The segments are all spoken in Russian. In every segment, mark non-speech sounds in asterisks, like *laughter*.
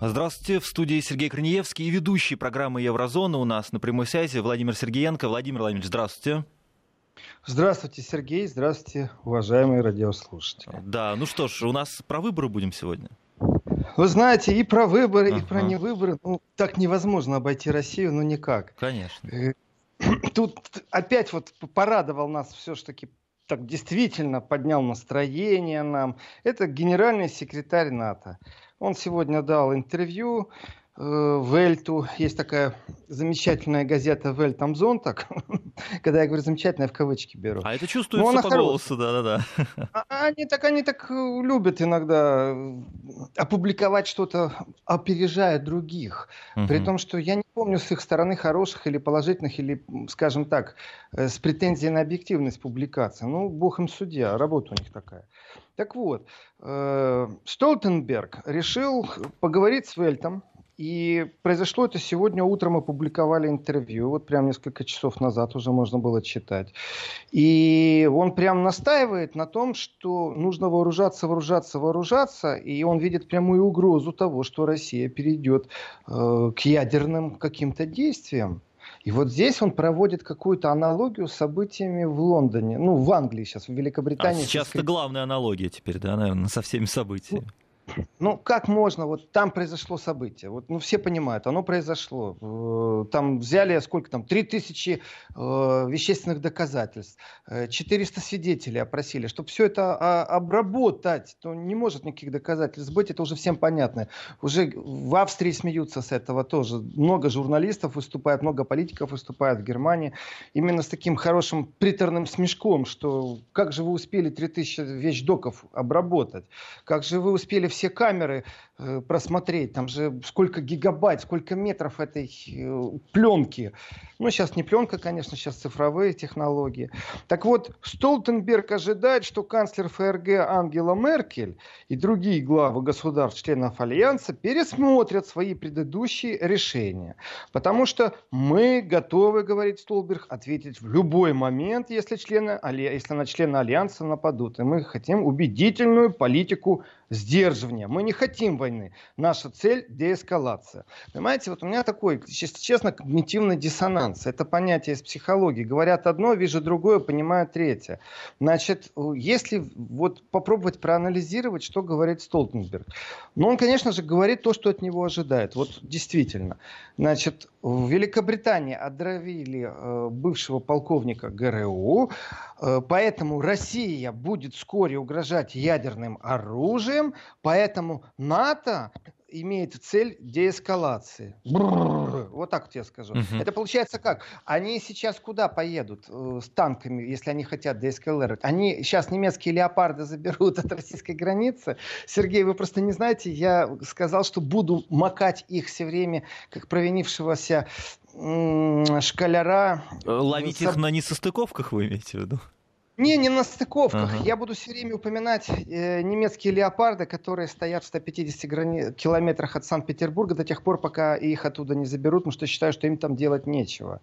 Здравствуйте, в студии Сергей Корнеевский и ведущий программы «Еврозона» у нас на прямой связи Владимир Сергеенко. Владимир Владимирович, здравствуйте. Здравствуйте, Сергей. Здравствуйте, уважаемые радиослушатели. Да, ну что ж, у нас про выборы будем сегодня. Вы знаете, и про выборы, ага. и про невыборы. Ну, так невозможно обойти Россию, ну никак. Конечно. Э, *clears throat* тут опять вот порадовал нас все-таки так действительно поднял настроение нам. Это генеральный секретарь НАТО. Он сегодня дал интервью Вельту. Есть такая замечательная газета Вельт Амзон, так. *laughs* Когда я говорю замечательная, в кавычки беру. А это чувствуется по голосу, да-да-да. *laughs* А, они так, они так э, любят иногда э, опубликовать что-то, опережая других. Угу. При том, что я не помню с их стороны хороших или положительных, или, скажем так, с претензией на объективность публикации. Ну, бог им судья, работа у них такая. Так вот, э, Столтенберг решил поговорить с Вельтом, и произошло это сегодня утром, опубликовали интервью, вот прям несколько часов назад уже можно было читать. И он прям настаивает на том, что нужно вооружаться, вооружаться, вооружаться, и он видит прямую угрозу того, что Россия перейдет э, к ядерным каким-то действиям. И вот здесь он проводит какую-то аналогию с событиями в Лондоне, ну, в Англии сейчас, в Великобритании. А сейчас это главная аналогия теперь, да, наверное, со всеми событиями. Ну, как можно, вот там произошло событие, вот, ну, все понимают, оно произошло, э, там взяли, сколько там, 3000 э, вещественных доказательств, 400 э, свидетелей опросили, чтобы все это а, обработать, то не может никаких доказательств быть, это уже всем понятно. Уже в Австрии смеются с этого тоже, много журналистов выступает, много политиков выступает в Германии, именно с таким хорошим приторным смешком, что как же вы успели 3000 вещдоков обработать, как же вы успели все все камеры э, просмотреть, там же сколько гигабайт, сколько метров этой э, пленки. Ну, сейчас не пленка, конечно, сейчас цифровые технологии. Так вот, Столтенберг ожидает, что канцлер ФРГ Ангела Меркель и другие главы государств, членов Альянса, пересмотрят свои предыдущие решения. Потому что мы готовы, говорит Столберг, ответить в любой момент, если, члены, если на члены Альянса нападут. И мы хотим убедительную политику сдерживания. Мы не хотим войны. Наша цель – деэскалация. Понимаете, вот у меня такой, честно, когнитивный диссонанс. Это понятие из психологии. Говорят одно, вижу другое, понимаю третье. Значит, если вот попробовать проанализировать, что говорит Столтенберг. Ну, он, конечно же, говорит то, что от него ожидает. Вот действительно. Значит, в Великобритании отравили э, бывшего полковника ГРУ, э, поэтому Россия будет вскоре угрожать ядерным оружием, поэтому НАТО имеет цель деэскалации. Вот так вот я скажу. Угу. Это получается как? Они сейчас куда поедут э, с танками, если они хотят деэскалировать? Они сейчас немецкие леопарды заберут *laughs* от российской границы. Сергей, вы просто не знаете, я сказал, что буду макать их все время, как провинившегося шкаляра. Ловить их на несостыковках, вы имеете в виду? Не, не на стыковках. Ага. Я буду все время упоминать э, немецкие леопарды, которые стоят в 150 грани... километрах от Санкт-Петербурга до тех пор, пока их оттуда не заберут, потому что считаю, что им там делать нечего.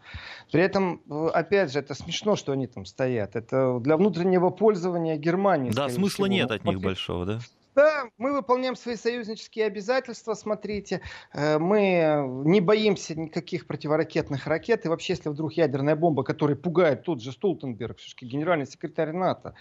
При этом, э, опять же, это смешно, что они там стоят. Это для внутреннего пользования Германии. Да, смысла всего. нет от них большого, да? Да, мы выполняем свои союзнические обязательства, смотрите. Э, мы не боимся никаких противоракетных ракет. И вообще, если вдруг ядерная бомба, которая пугает тот же Столтенберг, все-таки генеральный секретарь НАТО,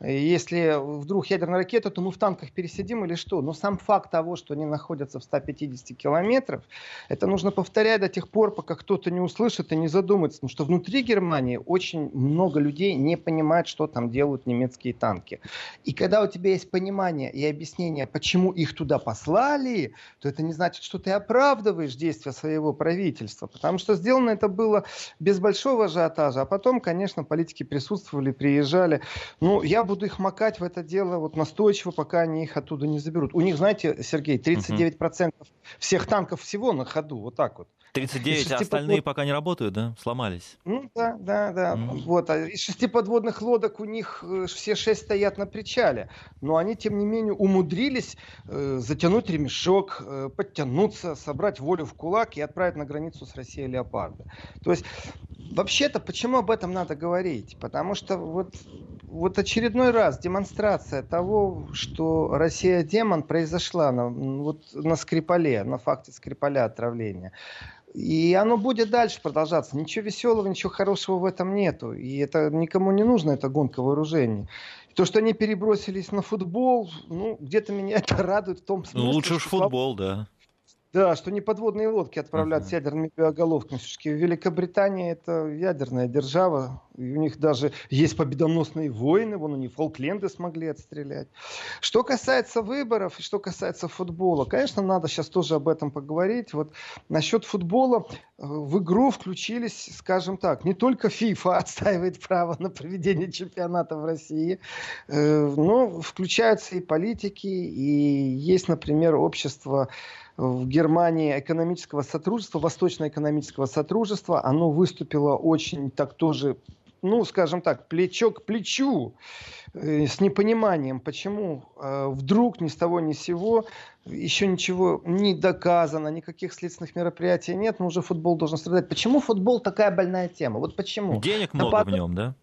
если вдруг ядерная ракета, то мы в танках пересидим или что? Но сам факт того, что они находятся в 150 километров, это нужно повторять до тех пор, пока кто-то не услышит и не задумается. Потому что внутри Германии очень много людей не понимают, что там делают немецкие танки. И когда у тебя есть понимание и объяснение, объяснение, почему их туда послали, то это не значит, что ты оправдываешь действия своего правительства, потому что сделано это было без большого ажиотажа, а потом, конечно, политики присутствовали, приезжали. Ну, я буду их макать в это дело вот настойчиво, пока они их оттуда не заберут. У них, знаете, Сергей, 39% всех танков всего на ходу, вот так вот. 39, а остальные под... пока не работают, да? Сломались. Ну да, да, да. Mm. Вот. А из шести подводных лодок у них э, все шесть стоят на причале. Но они, тем не менее, умудрились э, затянуть ремешок, э, подтянуться, собрать волю в кулак и отправить на границу с Россией леопарда. То есть, вообще-то, почему об этом надо говорить? Потому что вот вот очередной раз демонстрация того, что Россия демон произошла на, вот на Скрипале, на факте Скрипаля отравления. И оно будет дальше продолжаться. Ничего веселого, ничего хорошего в этом нету. И это никому не нужно, эта гонка вооружений. То, что они перебросились на футбол, ну, где-то меня *laughs* это радует в том смысле... Ну, лучше уж футбол, да. Да, что не подводные лодки отправляют uh-huh. с ядерными боеголовками. Все-таки Великобритания это ядерная держава. И у них даже есть победоносные войны. Вон они Фолкленды смогли отстрелять. Что касается выборов и что касается футбола. Конечно, надо сейчас тоже об этом поговорить. Вот насчет футбола э, в игру включились, скажем так, не только FIFA *laughs* отстаивает право на проведение чемпионата в России, э, но включаются и политики, и есть, например, общество в Германии экономического сотрудничества, восточно-экономического сотрудничества, оно выступило очень так тоже ну, скажем так, плечо к плечу, э, с непониманием, почему э, вдруг ни с того ни с сего, еще ничего не доказано, никаких следственных мероприятий нет, но уже футбол должен страдать. Почему футбол такая больная тема? Вот почему? Денег много потом... в нем, да?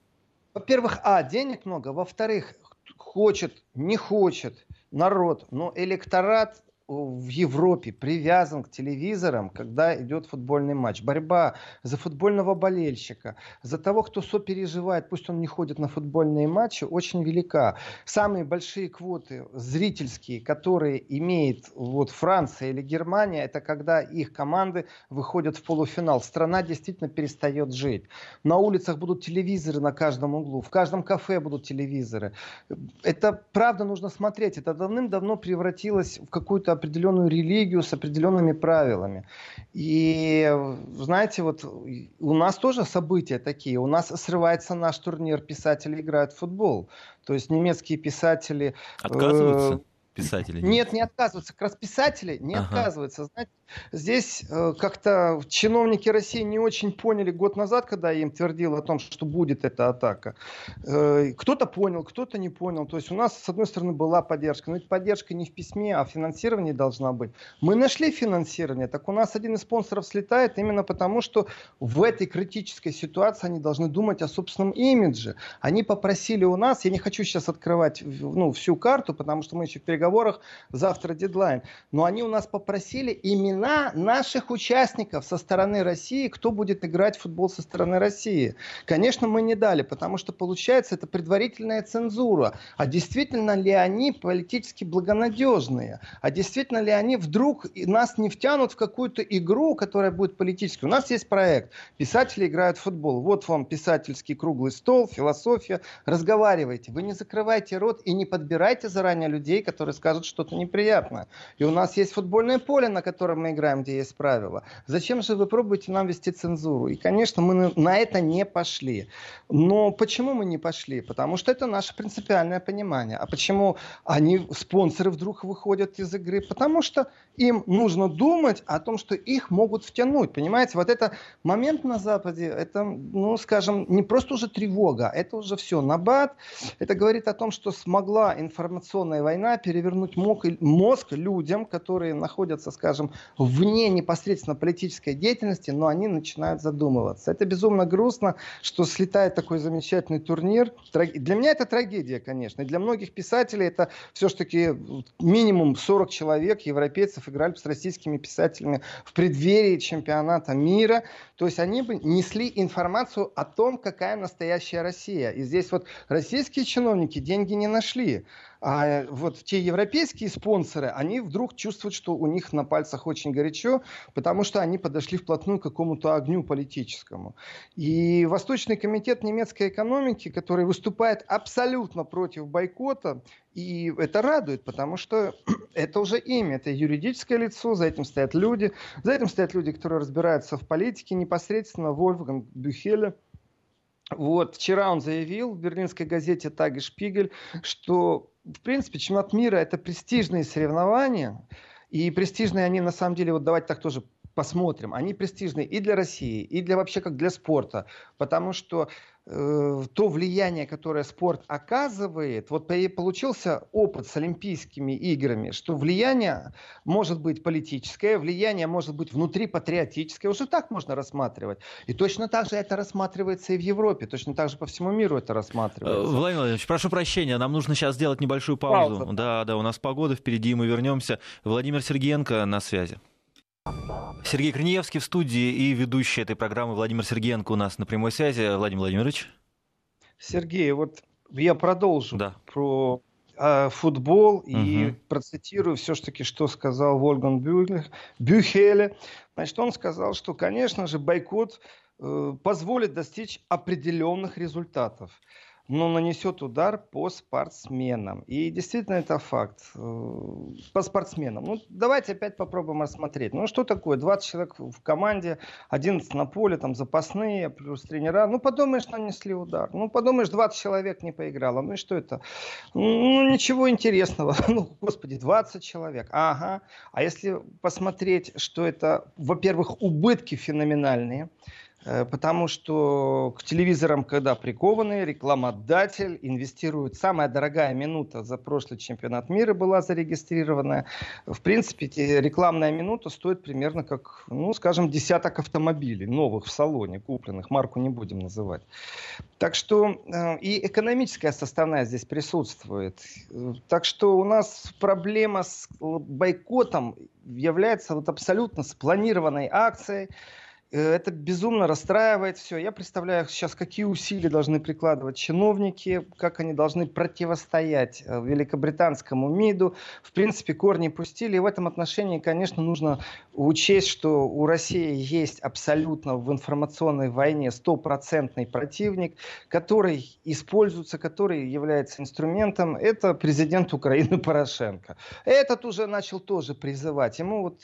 Во-первых, а, денег много. Во-вторых, хочет, не хочет народ, но электорат в Европе привязан к телевизорам, когда идет футбольный матч. Борьба за футбольного болельщика, за того, кто сопереживает, пусть он не ходит на футбольные матчи, очень велика. Самые большие квоты зрительские, которые имеет вот Франция или Германия, это когда их команды выходят в полуфинал. Страна действительно перестает жить. На улицах будут телевизоры на каждом углу, в каждом кафе будут телевизоры. Это правда нужно смотреть. Это давным-давно превратилось в какую-то определенную религию с определенными правилами. И знаете, вот у нас тоже события такие. У нас срывается наш турнир, писатели играют в футбол. То есть немецкие писатели... Отказываются? Писатели? Нет, не отказываются. Как раз писатели не ага. отказываются. Знаете, здесь э, как-то чиновники России не очень поняли год назад, когда я им твердил о том, что будет эта атака. Э, кто-то понял, кто-то не понял. То есть у нас, с одной стороны, была поддержка. Но ведь поддержка не в письме, а в финансировании должна быть. Мы нашли финансирование. Так у нас один из спонсоров слетает именно потому, что в этой критической ситуации они должны думать о собственном имидже. Они попросили у нас, я не хочу сейчас открывать ну, всю карту, потому что мы еще в переговорах, завтра дедлайн, но они у нас попросили имена наших участников со стороны России, кто будет играть в футбол со стороны России. Конечно, мы не дали, потому что получается это предварительная цензура. А действительно ли они политически благонадежные? А действительно ли они вдруг нас не втянут в какую-то игру, которая будет политической? У нас есть проект. Писатели играют в футбол. Вот вам писательский круглый стол, философия. Разговаривайте. Вы не закрывайте рот и не подбирайте заранее людей, которые скажут что-то неприятное. И у нас есть футбольное поле, на котором мы играем, где есть правила. Зачем же вы пробуете нам вести цензуру? И, конечно, мы на это не пошли. Но почему мы не пошли? Потому что это наше принципиальное понимание. А почему они, спонсоры, вдруг выходят из игры? Потому что им нужно думать о том, что их могут втянуть. Понимаете, вот это момент на Западе, это, ну, скажем, не просто уже тревога, это уже все набат. Это говорит о том, что смогла информационная война перевернуть мозг людям, которые находятся, скажем, вне непосредственно политической деятельности, но они начинают задумываться. Это безумно грустно, что слетает такой замечательный турнир. Для меня это трагедия, конечно. И для многих писателей это все-таки минимум 40 человек, европейцев, играли с российскими писателями в преддверии чемпионата мира. То есть они бы несли информацию о том, какая настоящая Россия. И здесь вот российские чиновники деньги не нашли. А вот те европейские спонсоры, они вдруг чувствуют, что у них на пальцах очень горячо, потому что они подошли вплотную к какому-то огню политическому. И Восточный комитет немецкой экономики, который выступает абсолютно против бойкота, и это радует, потому что *clears throat* это уже имя, это юридическое лицо, за этим стоят люди, за этим стоят люди, которые разбираются в политике непосредственно, Вольфганг Бюхеле, вот, вчера он заявил в берлинской газете «Таг Шпигель», что, в принципе, чемпионат мира – это престижные соревнования, и престижные они, на самом деле, вот давайте так тоже посмотрим, они престижные и для России, и для вообще как для спорта, потому что э, то влияние, которое спорт оказывает, вот получился опыт с Олимпийскими играми, что влияние может быть политическое, влияние может быть внутри патриотическое, уже так можно рассматривать. И точно так же это рассматривается и в Европе, точно так же по всему миру это рассматривается. Э, Владимир Владимирович, прошу прощения, нам нужно сейчас сделать небольшую паузу. Пауза. Да, да, у нас погода впереди, мы вернемся. Владимир Сергеенко на связи. Сергей Корнеевский в студии и ведущий этой программы Владимир Сергеенко у нас на прямой связи. Владимир Владимирович. Сергей, вот я продолжу да. про э, футбол угу. и процитирую все-таки, что сказал Вольган Бюхеле. Значит, он сказал, что, конечно же, бойкот э, позволит достичь определенных результатов но нанесет удар по спортсменам. И действительно это факт. Э, по спортсменам. Ну, давайте опять попробуем рассмотреть. Ну, что такое? 20 человек в команде, 11 на поле, там запасные, плюс тренера. Ну, подумаешь, нанесли удар. Ну, подумаешь, 20 человек не поиграло. Ну, и что это? Ну, ничего интересного. *laughs* Ну, господи, 20 человек. Ага. А если посмотреть, что это, во-первых, убытки феноменальные. Э, потому что к телевизорам, когда прикованы, рекламодатель инвестирует. Самая дорогая минута за прошлый чемпионат мира была зарегистрирована. В принципе, рекламная минута стоит примерно как, ну, скажем, десяток автомобилей новых в салоне, купленных. Марку не будем называть. Так что э, и экономическая составная здесь присутствует. Так что у нас проблема с бойкотом является вот абсолютно спланированной акцией, Э, это безумно расстраивает все. Я представляю сейчас, какие усилия должны прикладывать чиновники, как они должны противостоять э, великобританскому МИДу. В принципе, корни пустили. И в этом отношении, конечно, нужно учесть, что у России есть абсолютно в информационной войне стопроцентный противник, который используется, который является инструментом. Это президент Украины *laughs* Порошенко. Этот уже начал тоже призывать. Ему вот,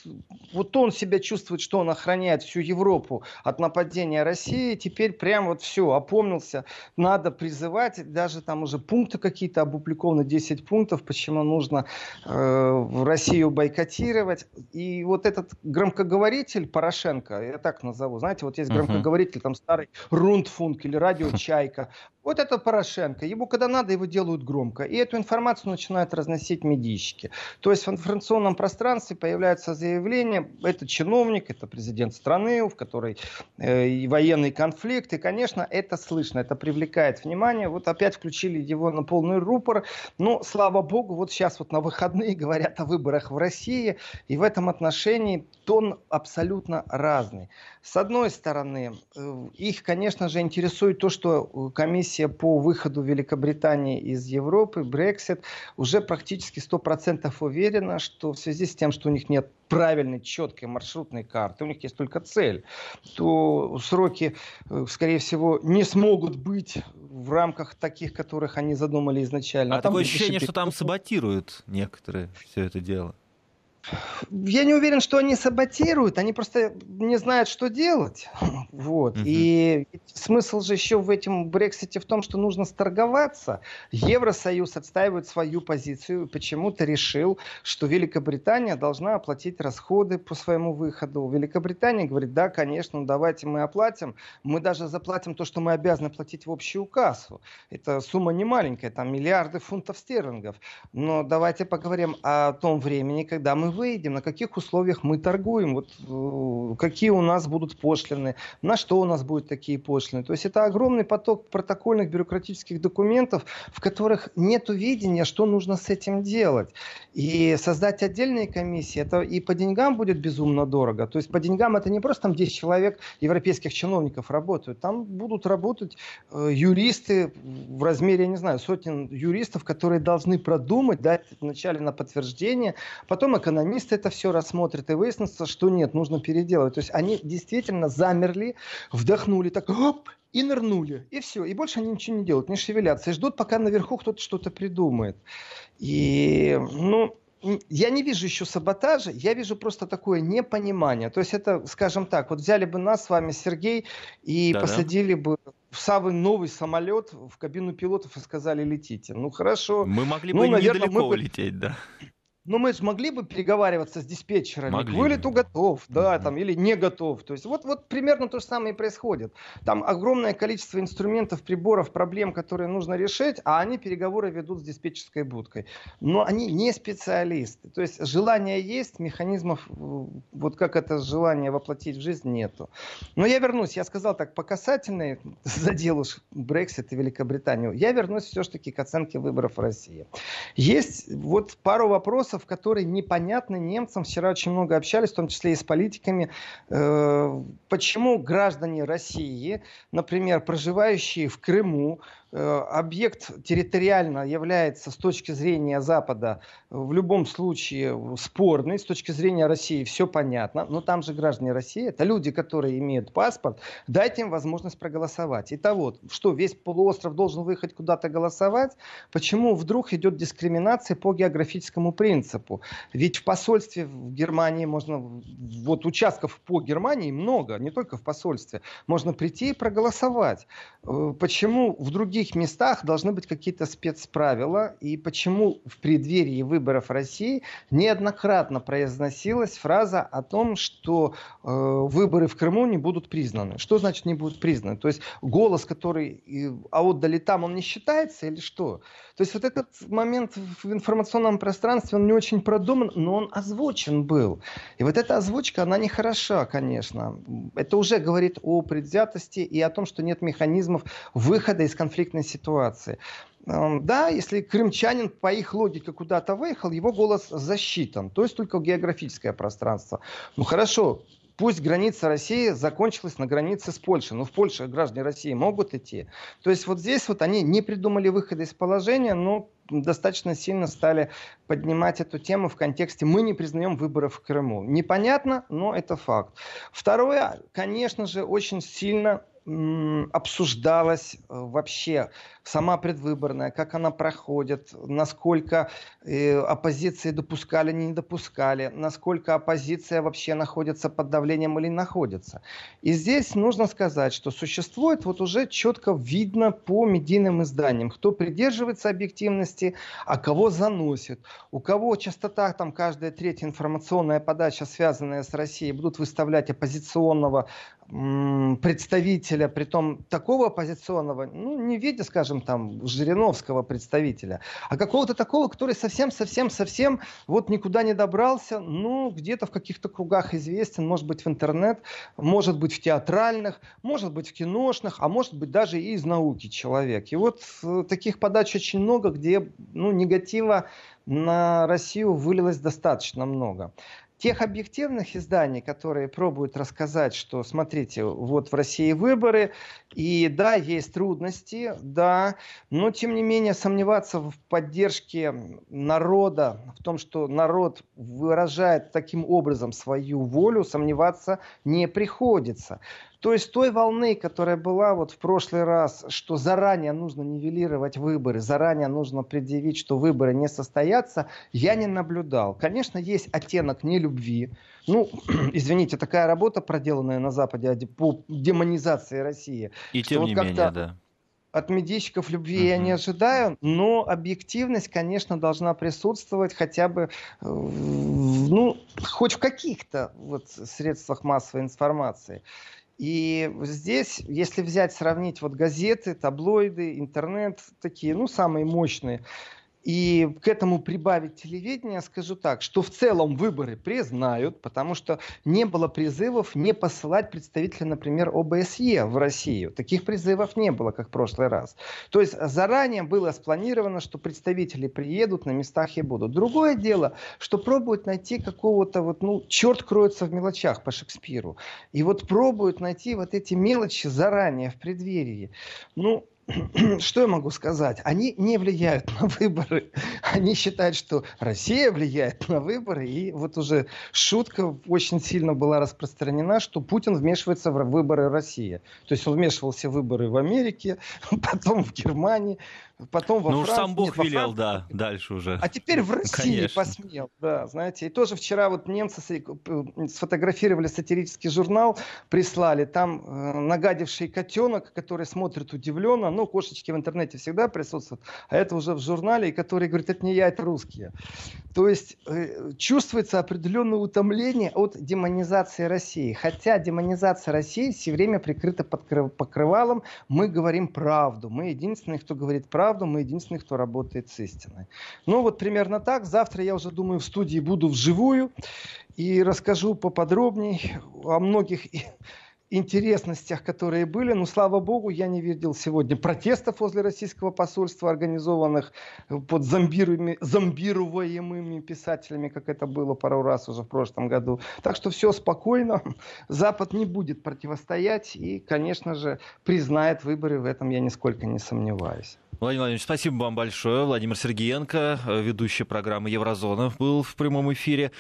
вот он себя чувствует, что он охраняет всю Европу Европу от нападения России, теперь прям вот все, опомнился, надо призывать, даже там уже пункты какие-то опубликованы, 10 пунктов, почему нужно э, Россию бойкотировать. И вот этот громкоговоритель Порошенко, я так назову, знаете, вот есть громкоговоритель, там старый Рундфунк или радио Чайка, вот это Порошенко. Ему когда надо, его делают громко. И эту информацию начинают разносить медийщики. То есть в информационном пространстве появляются заявления, это чиновник, это президент страны, в которой э, военный конфликт. И, конечно, это слышно, это привлекает внимание. Вот опять включили его на полный рупор. Но, слава богу, вот сейчас вот на выходные *laughs* говорят о выборах в России. И в этом отношении тон абсолютно разный. С одной стороны, э, их, конечно же, интересует то, что комиссия по выходу Великобритании из Европы, Brexit, уже практически 100% уверена, что в связи с тем, что у них нет правильной, четкой маршрутной карты, у них есть только цель, то сроки, э, скорее всего, не смогут быть в рамках таких, которых они задумали изначально. А, а такое ощущение, что там саботируют некоторые все это дело. Я не уверен, что они саботируют, они просто не знают, что делать. *laughs* Вот. Угу. И смысл же еще в этом Брексите в том, что нужно сторговаться. Евросоюз отстаивает свою позицию, почему-то решил, что Великобритания должна оплатить расходы по своему выходу. Великобритания говорит, да, конечно, давайте мы оплатим. Мы даже заплатим то, что мы обязаны платить в общую кассу. Это сумма не маленькая, там миллиарды фунтов стерлингов. Но давайте поговорим о том времени, когда мы выйдем, на каких условиях мы торгуем, вот, э, какие у нас будут пошлины, на что у нас будут такие пошлины. То есть это огромный поток протокольных бюрократических документов, в которых нет видения, что нужно с этим делать. И создать отдельные комиссии, это и по деньгам будет безумно дорого. То есть по деньгам это не просто там 10 человек европейских чиновников работают, там будут работать э, юристы в размере, я не знаю, сотен юристов, которые должны продумать, дать вначале на подтверждение, потом экономисты экономисты это все рассмотрят, и выяснится, что нет, нужно переделать. То есть они действительно замерли, вдохнули, так, оп, и нырнули, и все. И больше они ничего не делают, не шевелятся, и ждут, пока наверху кто-то что-то придумает. И, ну, я не вижу еще саботажа, я вижу просто такое непонимание. То есть это, скажем так, вот взяли бы нас с вами, Сергей, и да, посадили да. бы в самый новый самолет в кабину пилотов и сказали летите. Ну хорошо. Мы могли ну, бы наверное, недалеко мы... улететь, да. Ну мы же могли бы переговариваться с диспетчерами. Могли. К вылету готов, да, mm-hmm. там, или не готов. То есть вот, вот примерно то же самое и происходит. Там огромное количество инструментов, приборов, проблем, которые нужно решить, а они переговоры ведут с диспетчерской будкой. Но они не специалисты. То есть желание есть, механизмов, вот как это желание воплотить в жизнь, нету. Но я вернусь, я сказал так по касательной, *laughs* задел уж Брексит и Великобританию. Я вернусь все-таки к оценке выборов в России. Есть вот пару вопросов, вопросов, которые непонятны немцам. Вчера очень много общались, в том числе и с политиками. Э, почему граждане России, например, проживающие в Крыму, объект территориально является с точки зрения Запада в любом случае спорный, с точки зрения России все понятно, но там же граждане России, это люди, которые имеют паспорт, дайте им возможность проголосовать. Итого, что весь полуостров должен выехать куда-то голосовать, почему вдруг идет дискриминация по географическому принципу? Ведь в посольстве в Германии можно, вот участков по Германии много, не только в посольстве, можно прийти и проголосовать. Э, почему в других других местах должны быть какие-то спецправила. И почему в преддверии выборов России неоднократно произносилась фраза о том, что э, выборы в Крыму не будут признаны. Что значит не будут признаны? То есть голос, который э, а отдали там, он не считается или что? То есть вот этот момент в информационном пространстве, он не очень продуман, но он озвучен был. И вот эта озвучка, она не хороша, конечно. Это уже говорит о предвзятости и о том, что нет механизмов выхода из конфликта конфликтной ситуации. Да, если крымчанин по их логике куда-то выехал, его голос засчитан, то есть только географическое пространство. Ну хорошо, пусть граница России закончилась на границе с Польшей. Но в Польше граждане России могут идти. То есть вот здесь вот они не придумали выхода из положения, но достаточно сильно стали поднимать эту тему в контексте «мы не признаем выборов в Крыму». Непонятно, но это факт. Второе, конечно же, очень сильно обсуждалась э, вообще сама предвыборная, как она проходит, насколько э, оппозиции допускали, не допускали, насколько оппозиция вообще находится под давлением или находится. И здесь нужно сказать, что существует вот уже четко видно по медийным изданиям, кто придерживается объективности, а кого заносит. У кого частота там каждая третья информационная подача, связанная с Россией, будут выставлять оппозиционного представителя, при том такого оппозиционного, ну, не видя, скажем, скажем, там, Жириновского представителя, а какого-то такого, который совсем-совсем-совсем вот никуда не добрался, ну, где-то в каких-то кругах известен, может быть, в интернет, может быть, в театральных, может быть, в киношных, а может быть, даже и из науки человек. И вот э, таких подач очень много, где, ну, негатива на Россию вылилось достаточно много тех объективных изданий, которые пробуют рассказать, что, смотрите, вот в России выборы, и да, есть трудности, да, но тем не менее сомневаться в поддержке народа, в том, что народ выражает таким образом свою волю, сомневаться не приходится. То есть той волны, которая была вот в прошлый раз, что заранее нужно нивелировать выборы, заранее нужно предъявить, что выборы не состоятся, я не наблюдал. Конечно, есть оттенок нелюбви. Ну, *clears throat* извините, такая работа, проделанная на Западе по демонизации России. И тем вот не менее, да от медийщиков любви uh-huh. я не ожидаю, но объективность, конечно, должна присутствовать хотя бы, э, ну, хоть в каких-то вот средствах массовой информации. И здесь, если взять, сравнить вот газеты, таблоиды, интернет, такие, ну, самые мощные, и к этому прибавить телевидение, скажу так, что в целом выборы признают, потому что не было призывов не посылать представителя, например, ОБСЕ в Россию. Таких призывов не было, как в прошлый раз. То есть заранее было спланировано, что представители приедут, на местах и будут. Другое дело, что пробуют найти какого-то вот, ну, черт кроется в мелочах по Шекспиру. И вот пробуют найти вот эти мелочи заранее, в преддверии. Ну, *clears throat* что я могу сказать? Они не влияют на выборы. *laughs* Они считают, что Россия влияет на выборы. И вот уже шутка очень сильно была распространена, что Путин вмешивается в выборы России. То есть он вмешивался в выборы в Америке, *laughs* потом в Германии, потом во ну, Франции. Ну, сам Бог Нет, велел, да, дальше уже. А теперь в *laughs* России Конечно. посмел, да, знаете. И тоже вчера вот немцы сфотографировали сатирический журнал, прислали, там э, нагадивший котенок, который смотрит удивленно, равно кошечки в интернете всегда присутствуют, а это уже в журнале, который говорит, это не я, это русские. То есть э, чувствуется определенное утомление от демонизации России. Хотя демонизация России все время прикрыта под покрывалом. Мы говорим правду. Мы единственные, кто говорит правду, мы единственные, кто работает с истиной. Ну вот примерно так. Завтра я уже думаю в студии буду вживую и расскажу поподробнее о многих интересностях, которые были. Но, слава богу, я не видел сегодня протестов возле российского посольства, организованных под зомбируемыми писателями, как это было пару раз уже в прошлом году. Так что все спокойно. Запад не будет противостоять и, конечно же, признает выборы. В этом я нисколько не сомневаюсь. Владимир Владимирович, спасибо вам большое. Владимир Сергеенко, ведущий программы «Еврозона», был в прямом эфире.